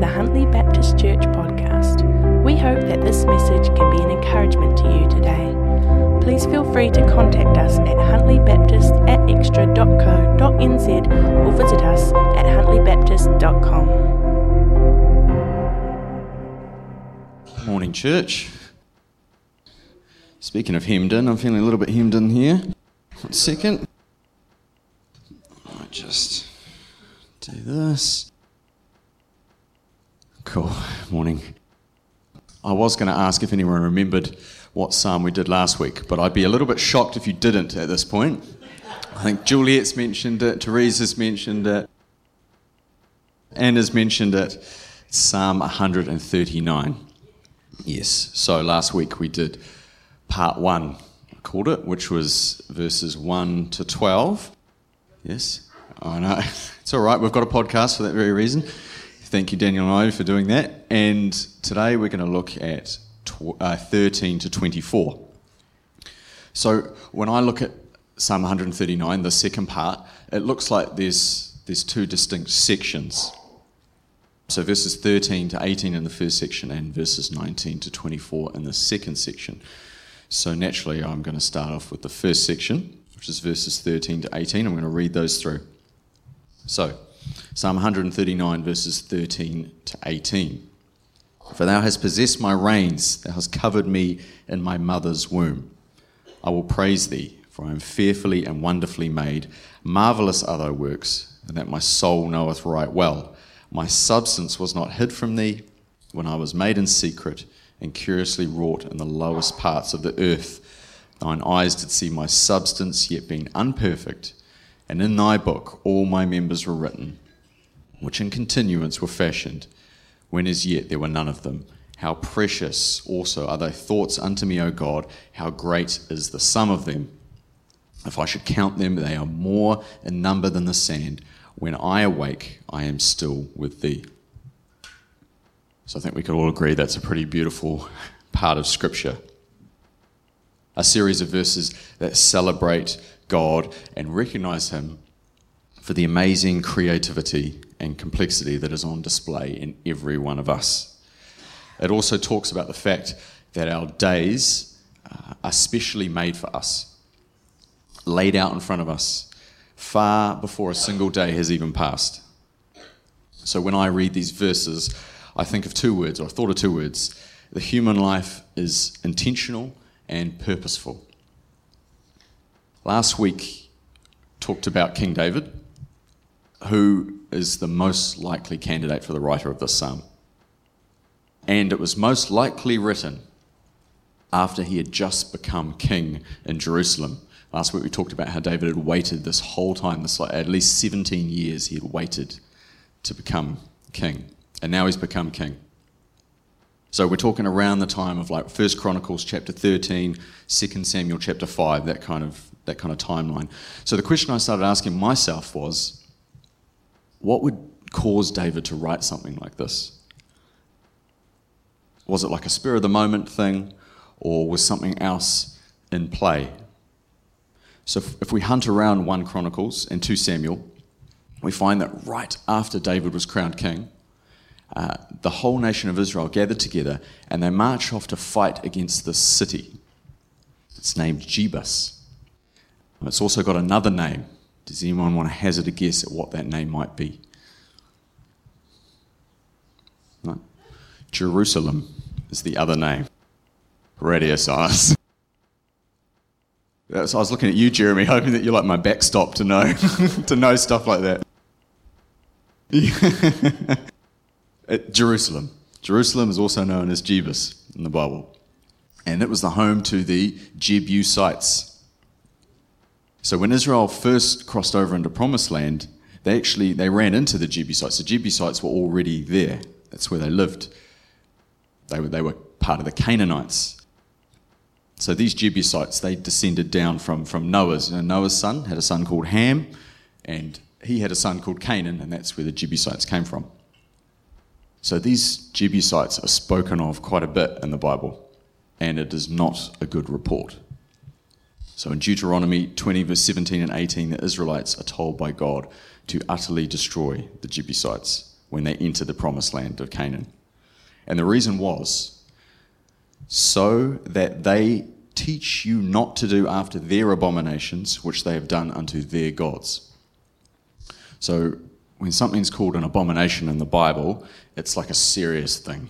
the Huntly Baptist Church podcast. We hope that this message can be an encouragement to you today. Please feel free to contact us at huntly.baptist at xtra.co.nz or visit us at huntlybaptist.com. Morning, church. Speaking of hemmed in, I'm feeling a little bit hemmed in here. One second. I just do this. Cool. Morning. I was going to ask if anyone remembered what psalm we did last week, but I'd be a little bit shocked if you didn't at this point. I think Juliet's mentioned it, Teresa's mentioned it, Anna's mentioned it. Psalm 139. Yes. So last week we did part one, I called it, which was verses 1 to 12. Yes. I know. It's all right. We've got a podcast for that very reason. Thank you, Daniel and I, for doing that. And today we're going to look at tw- uh, 13 to 24. So when I look at Psalm 139, the second part, it looks like there's, there's two distinct sections. So verses 13 to 18 in the first section and verses 19 to 24 in the second section. So naturally, I'm going to start off with the first section, which is verses 13 to 18. I'm going to read those through. So, Psalm 139, verses 13 to 18. For thou hast possessed my reins, thou hast covered me in my mother's womb. I will praise thee, for I am fearfully and wonderfully made. Marvellous are thy works, and that my soul knoweth right well. My substance was not hid from thee when I was made in secret and curiously wrought in the lowest parts of the earth. Thine eyes did see my substance, yet being unperfect, and in thy book all my members were written, which in continuance were fashioned, when as yet there were none of them. How precious also are thy thoughts unto me, O God, how great is the sum of them. If I should count them, they are more in number than the sand. When I awake, I am still with thee. So I think we could all agree that's a pretty beautiful part of Scripture. A series of verses that celebrate God and recognize Him for the amazing creativity and complexity that is on display in every one of us. It also talks about the fact that our days uh, are specially made for us, laid out in front of us, far before a single day has even passed. So when I read these verses, I think of two words, or I thought of two words. The human life is intentional and purposeful. Last week talked about King David, who is the most likely candidate for the writer of this psalm. And it was most likely written after he had just become king in Jerusalem. Last week we talked about how David had waited this whole time, this like at least 17 years he had waited to become king and now he's become king. So we're talking around the time of like First Chronicles chapter 13, 2 Samuel chapter 5, that kind of that kind of timeline. So the question I started asking myself was what would cause David to write something like this? Was it like a spur of the moment thing or was something else in play? So if we hunt around 1 Chronicles and 2 Samuel, we find that right after David was crowned king, uh, the whole nation of Israel gathered together and they marched off to fight against this city. It's named Jebus. It's also got another name. Does anyone want to hazard a guess at what that name might be? No? Jerusalem is the other name. Radio silence. So I was looking at you, Jeremy, hoping that you're like my backstop to know to know stuff like that. Uh, Jerusalem. Jerusalem is also known as Jebus in the Bible. And it was the home to the Jebusites. So when Israel first crossed over into Promised Land, they actually they ran into the Jebusites. The Jebusites were already there. That's where they lived. They were, they were part of the Canaanites. So these Jebusites, they descended down from, from Noah's. And Noah's son had a son called Ham, and he had a son called Canaan, and that's where the Jebusites came from. So these Jebusites are spoken of quite a bit in the Bible, and it is not a good report. So in Deuteronomy 20, verse 17 and 18, the Israelites are told by God to utterly destroy the Jebusites when they enter the promised land of Canaan. And the reason was so that they teach you not to do after their abominations, which they have done unto their gods. So, when something's called an abomination in the Bible, it's like a serious thing.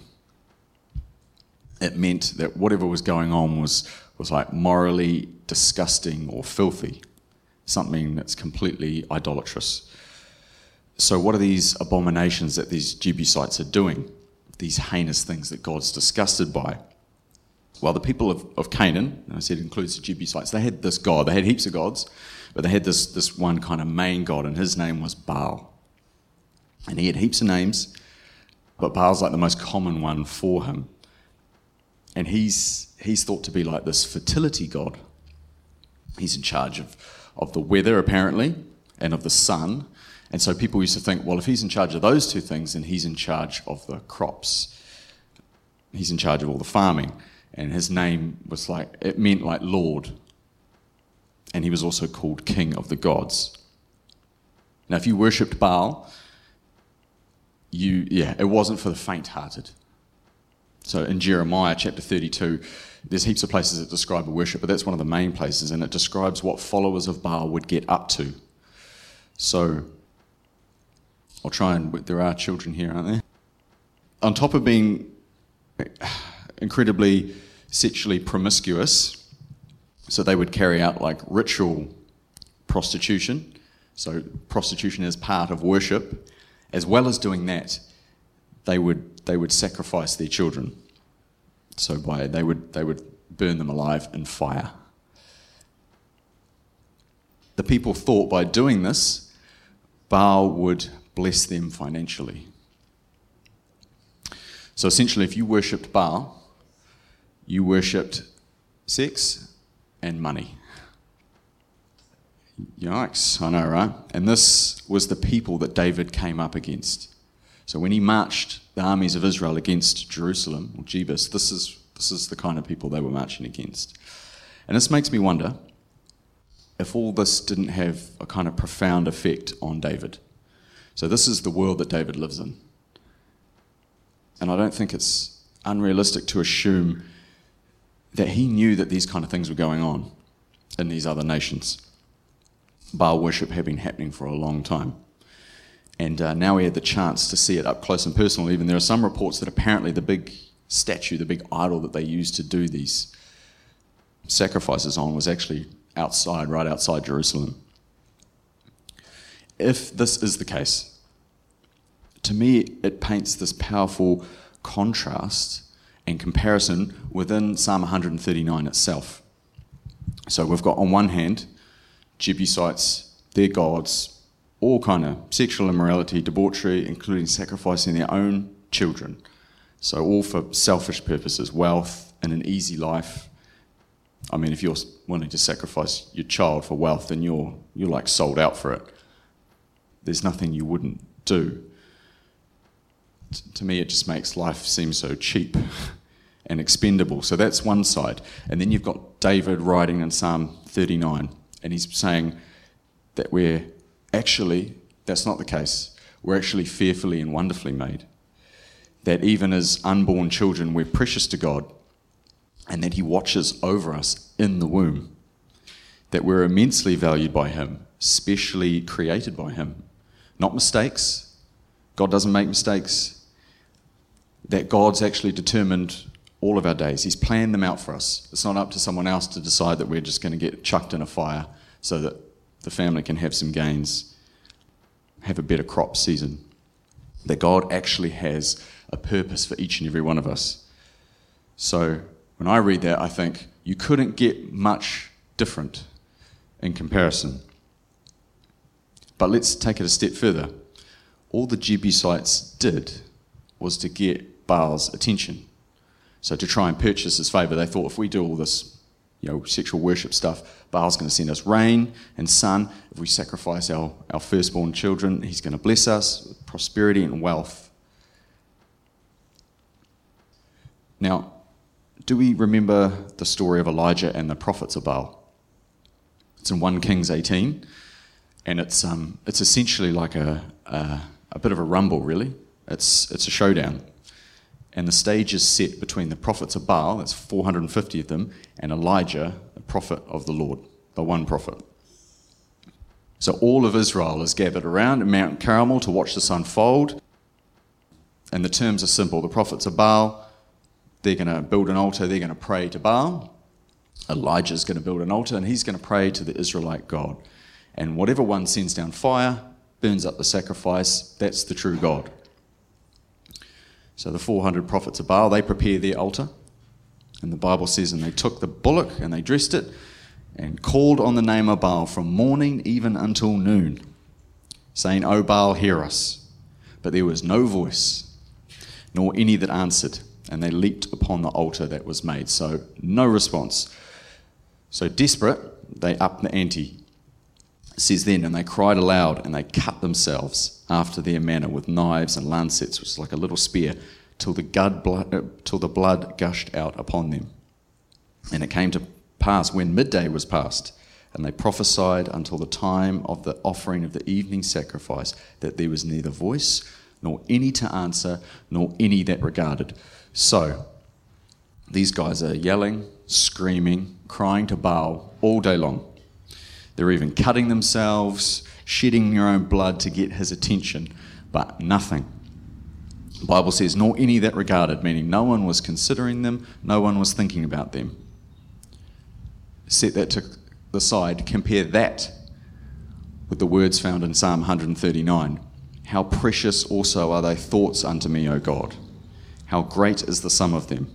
It meant that whatever was going on was, was like morally disgusting or filthy, something that's completely idolatrous. So, what are these abominations that these Jebusites are doing? These heinous things that God's disgusted by? Well, the people of, of Canaan, and I said includes the Jebusites, they had this god. They had heaps of gods, but they had this, this one kind of main god, and his name was Baal. And he had heaps of names, but Baal's like the most common one for him. And he's, he's thought to be like this fertility god. He's in charge of, of the weather, apparently, and of the sun. And so people used to think, well, if he's in charge of those two things, then he's in charge of the crops. He's in charge of all the farming and his name was like, it meant like Lord. And he was also called King of the Gods. Now, if you worshipped Baal, you, yeah, it wasn't for the faint hearted. So in Jeremiah chapter 32, there's heaps of places that describe a worship, but that's one of the main places, and it describes what followers of Baal would get up to. So I'll try and, there are children here, aren't there? On top of being incredibly sexually promiscuous. So they would carry out like ritual prostitution. So prostitution is part of worship. As well as doing that, they would they would sacrifice their children. So by they would they would burn them alive in fire. The people thought by doing this, Baal would bless them financially. So essentially, if you worshipped Baal, you worshipped sex and money. Yikes, I know, right? And this was the people that David came up against. So when he marched the armies of Israel against Jerusalem, or Jebus, this is, this is the kind of people they were marching against. And this makes me wonder if all this didn't have a kind of profound effect on David. So this is the world that David lives in. And I don't think it's unrealistic to assume that he knew that these kind of things were going on in these other nations. Baal worship had been happening for a long time. And uh, now we had the chance to see it up close and personal. Even there are some reports that apparently the big statue, the big idol that they used to do these sacrifices on, was actually outside, right outside Jerusalem. If this is the case, to me it paints this powerful contrast and comparison within Psalm 139 itself. So we've got on one hand Jebusites, their gods, all kind of sexual immorality, debauchery, including sacrificing their own children. So all for selfish purposes, wealth and an easy life. I mean, if you're willing to sacrifice your child for wealth, then you're you're like sold out for it. There's nothing you wouldn't do. to me, it just makes life seem so cheap. and expendable. So that's one side. And then you've got David writing in Psalm 39, and he's saying that we're actually, that's not the case. We're actually fearfully and wonderfully made. That even as unborn children, we're precious to God, and that He watches over us in the womb. That we're immensely valued by Him, specially created by Him. Not mistakes. God doesn't make mistakes. That God's actually determined all of our days. He's planned them out for us. It's not up to someone else to decide that we're just going to get chucked in a fire so that the family can have some gains, have a better crop season. That God actually has a purpose for each and every one of us. So when I read that, I think you couldn't get much different in comparison. But let's take it a step further. All the Jebusites did was to get Baal's attention. So to try and purchase his favour, they thought if we do all this, you know, sexual worship stuff, Baal's going to send us rain and sun. If we sacrifice our, our firstborn children, he's going to bless us with prosperity and wealth. Now, do we remember the story of Elijah and the prophets of Baal? It's in 1 Kings 18, and it's, um, it's essentially like a, a, a bit of a rumble, really. It's, it's a showdown. And the stage is set between the prophets of Baal, that's 450 of them, and Elijah, the prophet of the Lord, the one prophet. So all of Israel is gathered around Mount Carmel to watch this unfold. And the terms are simple. The prophets of Baal, they're going to build an altar, they're going to pray to Baal. Elijah's going to build an altar, and he's going to pray to the Israelite God. And whatever one sends down fire, burns up the sacrifice, that's the true God. So the 400 prophets of Baal, they prepare their altar. And the Bible says, and they took the bullock and they dressed it and called on the name of Baal from morning even until noon, saying, O Baal, hear us. But there was no voice, nor any that answered, and they leaped upon the altar that was made. So no response. So desperate, they upped the ante. Says then, and they cried aloud, and they cut themselves after their manner with knives and lancets, which is like a little spear, till the, blood, uh, till the blood gushed out upon them. And it came to pass when midday was past, and they prophesied until the time of the offering of the evening sacrifice that there was neither voice, nor any to answer, nor any that regarded. So, these guys are yelling, screaming, crying to Baal all day long. They're even cutting themselves, shedding their own blood to get his attention, but nothing. The Bible says, nor any that regarded, meaning no one was considering them, no one was thinking about them set that to the side, compare that with the words found in Psalm 139. How precious also are thy thoughts unto me, O God. How great is the sum of them.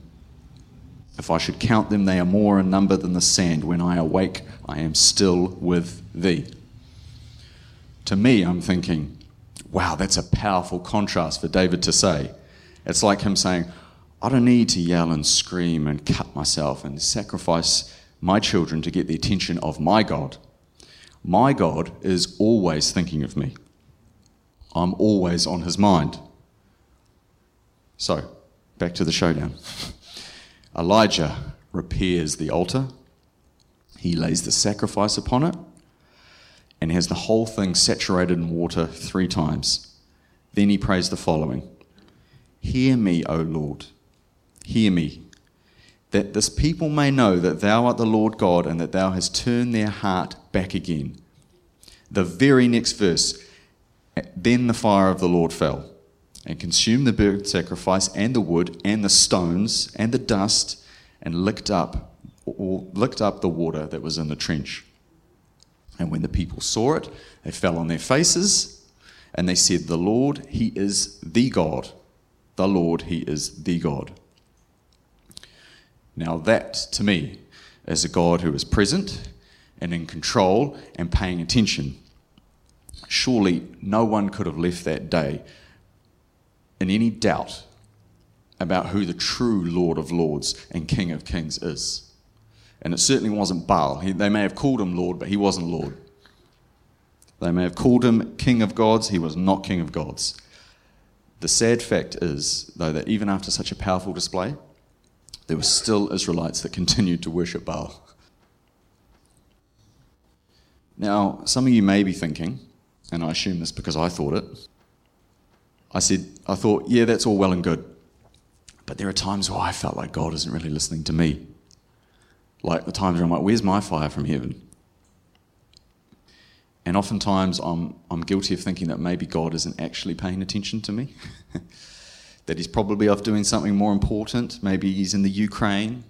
If I should count them, they are more in number than the sand. When I awake, I am still with thee. To me, I'm thinking, wow, that's a powerful contrast for David to say. It's like him saying, I don't need to yell and scream and cut myself and sacrifice my children to get the attention of my God. My God is always thinking of me. I'm always on his mind. So, back to the showdown. Elijah repairs the altar, he lays the sacrifice upon it, and has the whole thing saturated in water three times. Then he prays the following Hear me, O Lord. Hear me, that this people may know that thou art the Lord God and that thou hast turned their heart back again. The very next verse, then the fire of the Lord fell and consumed the burnt sacrifice and the wood and the stones and the dust and licked up, or licked up the water that was in the trench. And when the people saw it, they fell on their faces and they said, The Lord, He is the God. The Lord, He is the God. Now, that to me is a God who is present and in control and paying attention. Surely no one could have left that day in any doubt about who the true Lord of Lords and King of Kings is. And it certainly wasn't Baal. He, they may have called him Lord, but he wasn't Lord. They may have called him King of Gods, he was not King of Gods. The sad fact is, though, that even after such a powerful display, there were still Israelites that continued to worship Baal. Now, some of you may be thinking, and I assume this because I thought it, I said, I thought, yeah, that's all well and good. But there are times where I felt like God isn't really listening to me. Like the times where I'm like, where's my fire from heaven? And oftentimes I'm, I'm guilty of thinking that maybe God isn't actually paying attention to me. that he's probably off doing something more important. Maybe he's in the Ukraine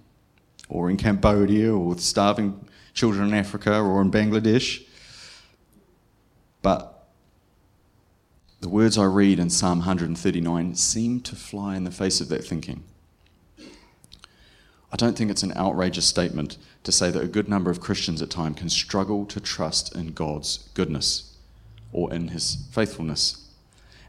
or in Cambodia or with starving children in Africa or in Bangladesh. But the words I read in Psalm 139 seem to fly in the face of that thinking. I don't think it's an outrageous statement to say that a good number of Christians at times can struggle to trust in God's goodness or in his faithfulness.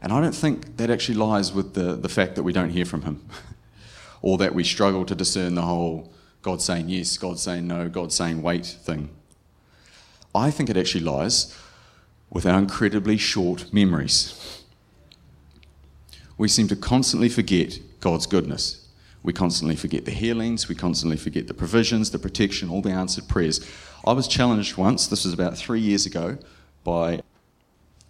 And I don't think that actually lies with the, the fact that we don't hear from him or that we struggle to discern the whole God saying yes, God saying no, God saying wait thing. I think it actually lies with our incredibly short memories. We seem to constantly forget God's goodness. We constantly forget the healings, we constantly forget the provisions, the protection, all the answered prayers. I was challenged once, this was about three years ago, by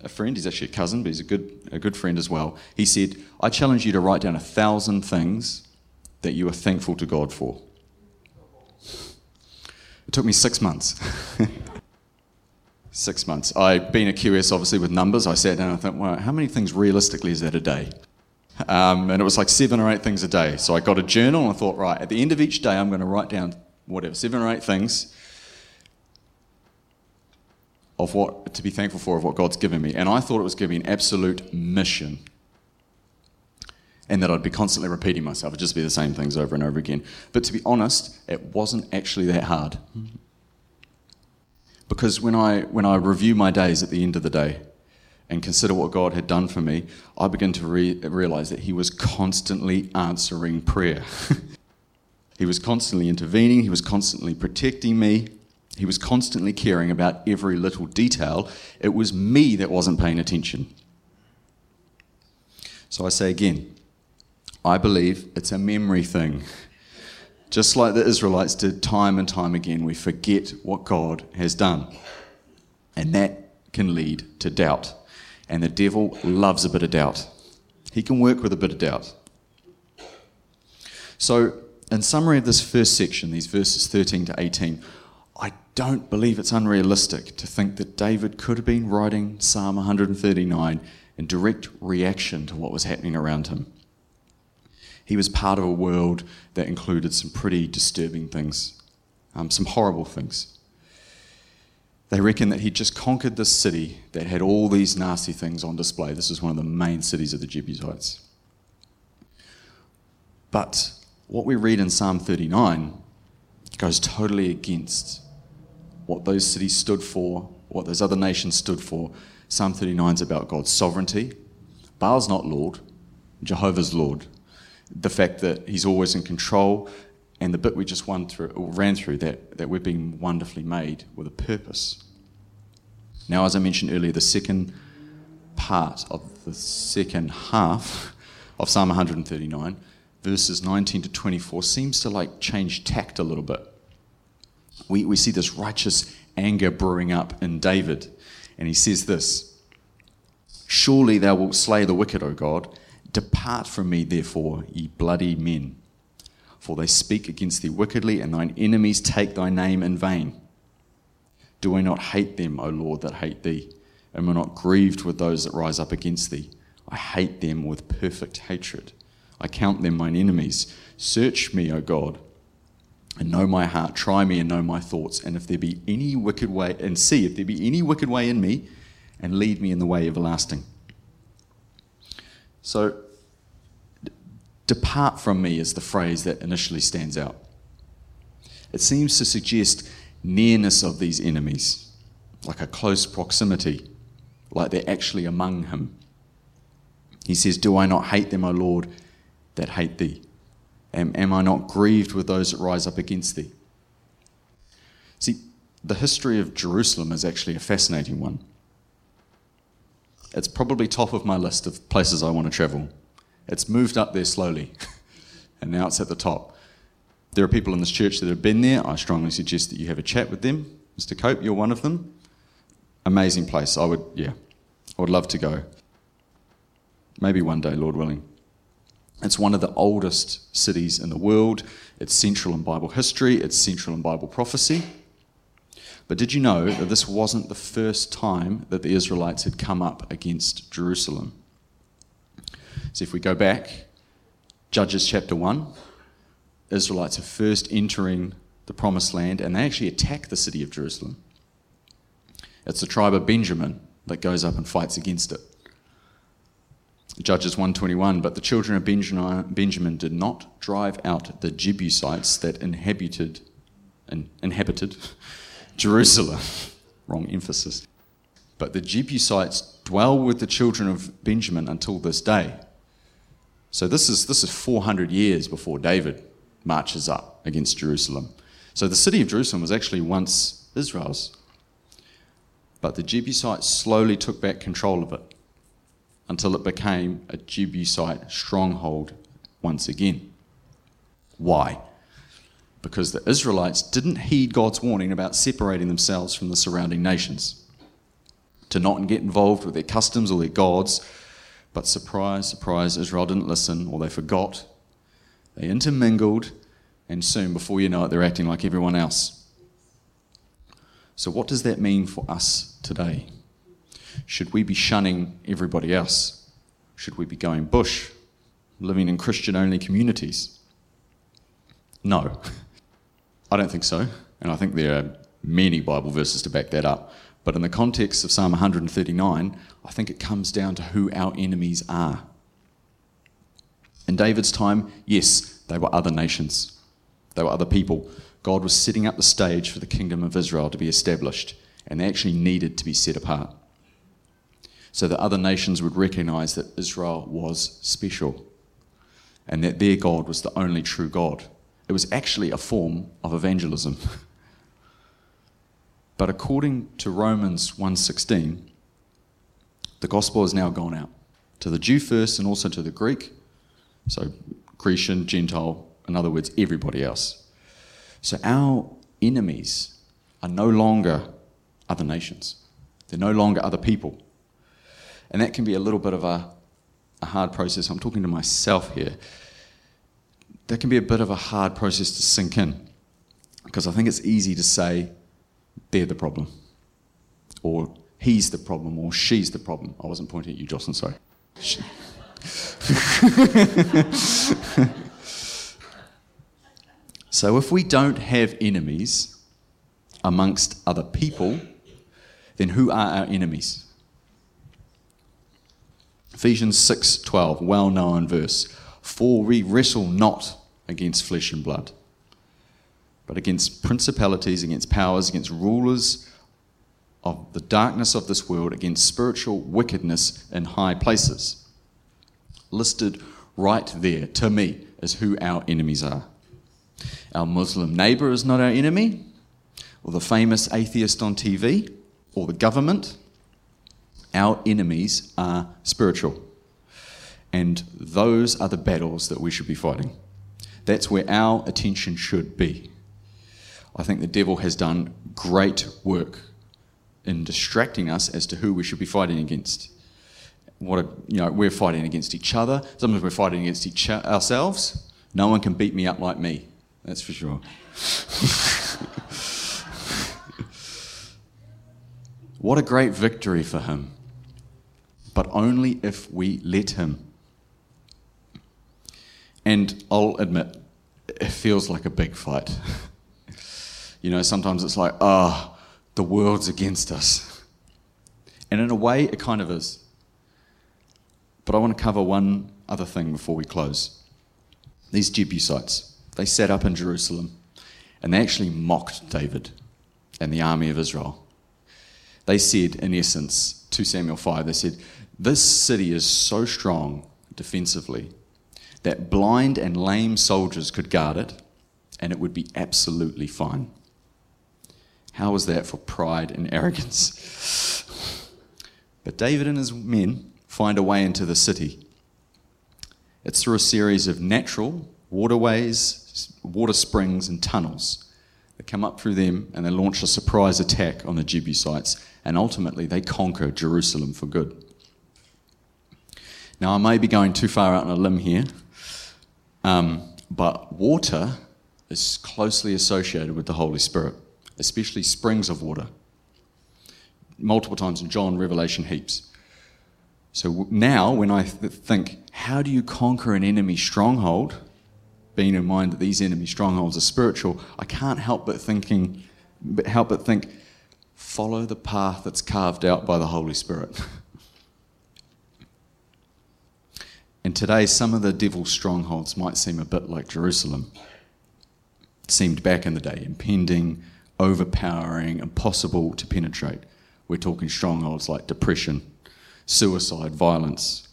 a friend, he's actually a cousin, but he's a good, a good friend as well. He said, I challenge you to write down a thousand things that you are thankful to God for. It took me six months. six months. I've been a QS, obviously, with numbers. I sat down and I thought, well, how many things realistically is that a day? Um, and it was like seven or eight things a day. So I got a journal and I thought, right, at the end of each day, I'm going to write down whatever, seven or eight things of what to be thankful for of what God's given me. And I thought it was going to be an absolute mission. And that I'd be constantly repeating myself. It'd just be the same things over and over again. But to be honest, it wasn't actually that hard. Because when I, when I review my days at the end of the day and consider what God had done for me, I begin to re- realize that He was constantly answering prayer. he was constantly intervening, He was constantly protecting me, he was constantly caring about every little detail. It was me that wasn't paying attention. So I say again, I believe it's a memory thing. Just like the Israelites did time and time again, we forget what God has done. And that can lead to doubt. And the devil loves a bit of doubt. He can work with a bit of doubt. So, in summary of this first section, these verses 13 to 18, I don't believe it's unrealistic to think that David could have been writing Psalm 139 in direct reaction to what was happening around him. He was part of a world that included some pretty disturbing things, um, some horrible things. They reckon that he just conquered this city that had all these nasty things on display. This is one of the main cities of the Jebusites. But what we read in Psalm 39 goes totally against what those cities stood for, what those other nations stood for. Psalm 39 is about God's sovereignty. Baal's not Lord, Jehovah's Lord. The fact that He's always in control, and the bit we just through, ran through, that, that we're being wonderfully made with a purpose. Now, as I mentioned earlier, the second part of the second half of Psalm 139, verses 19 to 24, seems to like change tact a little bit we, we see this righteous anger brewing up in David. And he says this Surely thou wilt slay the wicked, O God. Depart from me, therefore, ye bloody men. For they speak against thee wickedly, and thine enemies take thy name in vain. Do I not hate them, O Lord, that hate thee? And I not grieved with those that rise up against thee? I hate them with perfect hatred. I count them mine enemies. Search me, O God, and know my heart. Try me and know my thoughts. And if there be any wicked way, and see if there be any wicked way in me, and lead me in the way everlasting. So, depart from me is the phrase that initially stands out. It seems to suggest nearness of these enemies, like a close proximity, like they're actually among him. He says, Do I not hate them, O Lord, that hate thee? Am, am I not grieved with those that rise up against thee? See, the history of Jerusalem is actually a fascinating one. It's probably top of my list of places I want to travel. It's moved up there slowly, and now it's at the top. There are people in this church that have been there. I strongly suggest that you have a chat with them. Mr. Cope, you're one of them. Amazing place. I would, yeah, I would love to go. Maybe one day, Lord willing. It's one of the oldest cities in the world. It's central in Bible history, it's central in Bible prophecy. But did you know that this wasn't the first time that the Israelites had come up against Jerusalem? So if we go back, Judges chapter 1, Israelites are first entering the promised land and they actually attack the city of Jerusalem. It's the tribe of Benjamin that goes up and fights against it. Judges 121, but the children of Benjamin did not drive out the Jebusites that inhabited, inhabited Jerusalem. Wrong emphasis. But the Jebusites dwell with the children of Benjamin until this day. So this is, this is 400 years before David marches up against Jerusalem. So the city of Jerusalem was actually once Israel's. But the Jebusites slowly took back control of it until it became a Jebusite stronghold once again. Why? Because the Israelites didn't heed God's warning about separating themselves from the surrounding nations. to not get involved with their customs or their gods. But surprise, surprise, Israel didn't listen or they forgot. They intermingled, and soon, before you know it, they're acting like everyone else. So, what does that mean for us today? Should we be shunning everybody else? Should we be going bush, living in Christian only communities? No, I don't think so. And I think there are many Bible verses to back that up. But in the context of Psalm 139, I think it comes down to who our enemies are. In David's time, yes, they were other nations, they were other people. God was setting up the stage for the kingdom of Israel to be established, and they actually needed to be set apart. So that other nations would recognize that Israel was special and that their God was the only true God. It was actually a form of evangelism. but according to Romans 1:16, the gospel has now gone out to the Jew first and also to the Greek. So Grecian, Gentile, in other words, everybody else. So our enemies are no longer other nations. They're no longer other people. And that can be a little bit of a, a hard process. I'm talking to myself here. That can be a bit of a hard process to sink in because I think it's easy to say they're the problem or he's the problem or she's the problem. I wasn't pointing at you, Jocelyn, sorry. so if we don't have enemies amongst other people, then who are our enemies? Ephesians 6:12, well-known verse. For we wrestle not against flesh and blood, but against principalities, against powers, against rulers of the darkness of this world, against spiritual wickedness in high places. Listed right there to me is who our enemies are. Our Muslim neighbour is not our enemy, or the famous atheist on TV, or the government our enemies are spiritual. And those are the battles that we should be fighting. That's where our attention should be. I think the devil has done great work in distracting us as to who we should be fighting against. What a, you know, we're fighting against each other. Sometimes we're fighting against each ourselves. No one can beat me up like me. That's for sure. what a great victory for him but only if we let Him. And I'll admit, it feels like a big fight. you know, sometimes it's like, ah, oh, the world's against us. And in a way, it kind of is. But I want to cover one other thing before we close. These Jebusites, they sat up in Jerusalem and they actually mocked David and the army of Israel. They said, in essence, to Samuel 5, they said, this city is so strong defensively that blind and lame soldiers could guard it and it would be absolutely fine. How was that for pride and arrogance? But David and his men find a way into the city. It's through a series of natural waterways, water springs, and tunnels. They come up through them and they launch a surprise attack on the Jebusites, and ultimately they conquer Jerusalem for good. Now, I may be going too far out on a limb here, um, but water is closely associated with the Holy Spirit, especially springs of water. Multiple times in John, Revelation, heaps. So now, when I th- think, how do you conquer an enemy stronghold, being in mind that these enemy strongholds are spiritual, I can't help but thinking, but help but think, follow the path that's carved out by the Holy Spirit. And today, some of the devil's strongholds might seem a bit like Jerusalem. It seemed back in the day impending, overpowering, impossible to penetrate. We're talking strongholds like depression, suicide, violence.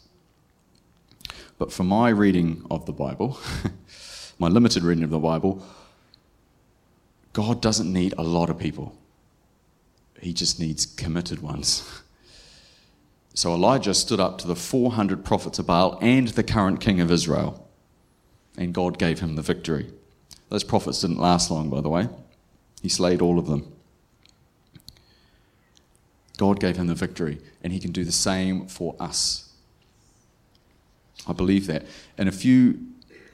But for my reading of the Bible, my limited reading of the Bible, God doesn't need a lot of people. He just needs committed ones. So Elijah stood up to the 400 prophets of Baal and the current king of Israel, and God gave him the victory. Those prophets didn't last long, by the way. He slayed all of them. God gave him the victory, and he can do the same for us. I believe that. In a few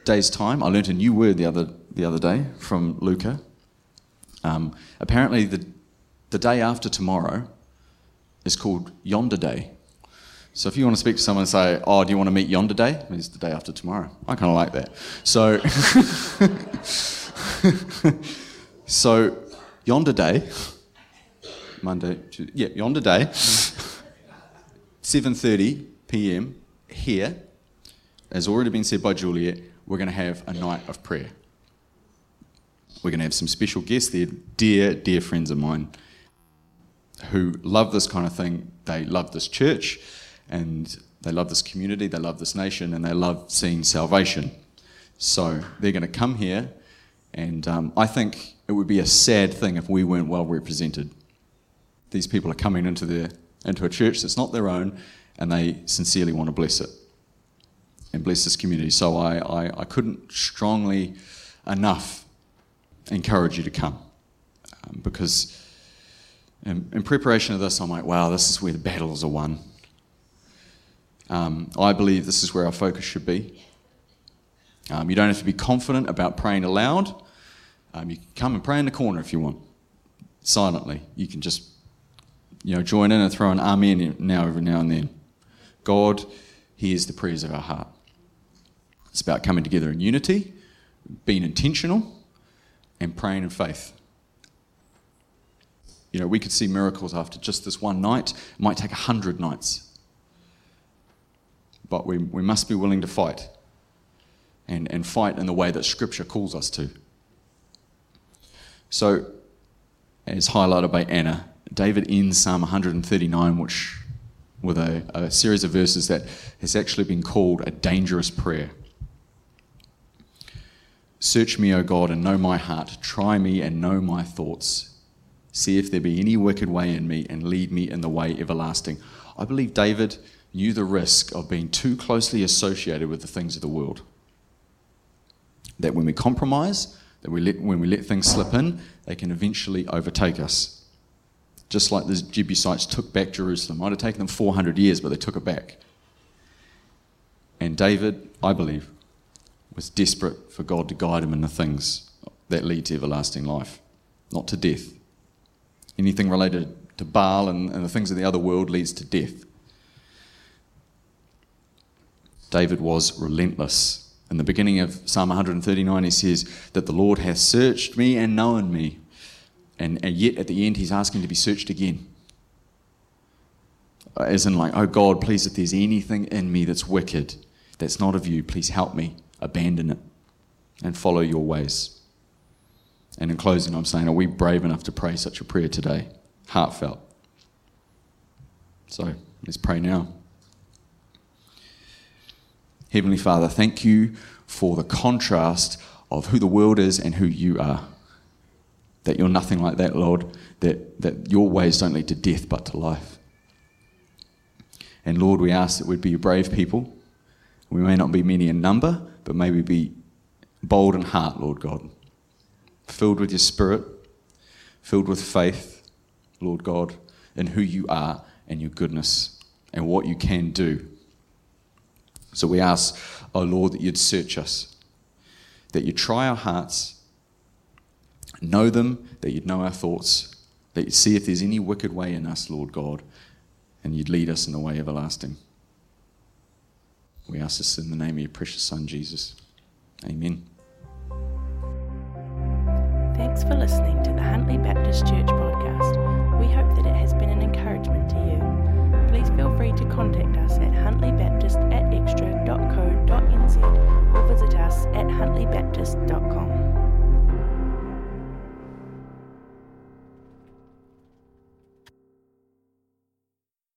days' time, I learnt a new word the other, the other day from Luca. Um, apparently, the, the day after tomorrow is called Yonder Day. So if you want to speak to someone and say, "Oh, do you want to meet Yonder Day?" It's the day after tomorrow. I kind of like that. So, so Yonder Day, Monday, Tuesday, yeah, Yonder Day, 7:30 p.m. here, as already been said by Juliet. We're going to have a night of prayer. We're going to have some special guests there, dear, dear friends of mine who love this kind of thing. They love this church and they love this community, they love this nation, and they love seeing salvation. So they're going to come here, and um, I think it would be a sad thing if we weren't well represented. These people are coming into, their, into a church that's not their own, and they sincerely want to bless it and bless this community. So I, I, I couldn't strongly enough encourage you to come um, because in, in, preparation of this, I'm like, wow, this is where the battles are won. Um, I believe this is where our focus should be. Um, you don't have to be confident about praying aloud. Um, you can come and pray in the corner if you want, silently. You can just, you know, join in and throw an amen now every now and then. God hears the prayers of our heart. It's about coming together in unity, being intentional, and praying in faith. You know, we could see miracles after just this one night. It might take a hundred nights. But we, we must be willing to fight and, and fight in the way that Scripture calls us to. So, as highlighted by Anna, David ends Psalm 139, which with a, a series of verses that has actually been called a dangerous prayer. Search me, O God, and know my heart. Try me and know my thoughts. See if there be any wicked way in me, and lead me in the way everlasting. I believe David knew the risk of being too closely associated with the things of the world. That when we compromise, that we let, when we let things slip in, they can eventually overtake us. Just like the Jebusites took back Jerusalem. It might have taken them 400 years, but they took it back. And David, I believe, was desperate for God to guide him in the things that lead to everlasting life, not to death. Anything related to Baal and, and the things of the other world leads to death. David was relentless. In the beginning of Psalm 139, he says that the Lord hath searched me and known me. And, and yet at the end, he's asking to be searched again. Uh, as in, like, oh God, please, if there's anything in me that's wicked, that's not of you, please help me abandon it and follow your ways. And in closing, I'm saying, are we brave enough to pray such a prayer today? Heartfelt. So let's pray now. Heavenly Father, thank you for the contrast of who the world is and who you are. That you're nothing like that, Lord, that, that your ways don't lead to death but to life. And Lord, we ask that we'd be brave people. We may not be many in number, but may we be bold in heart, Lord God, filled with your spirit, filled with faith, Lord God, in who you are and your goodness and what you can do. So we ask, oh Lord, that you'd search us, that you'd try our hearts, know them, that you'd know our thoughts, that you'd see if there's any wicked way in us, Lord God, and you'd lead us in the way everlasting. We ask this in the name of your precious Son, Jesus. Amen. Thanks for listening to the Huntly Baptist Church podcast. We hope that it has been an encouragement to you. Please feel free to contact us at huntlybaptist at or visit us at huntlybaptist.com.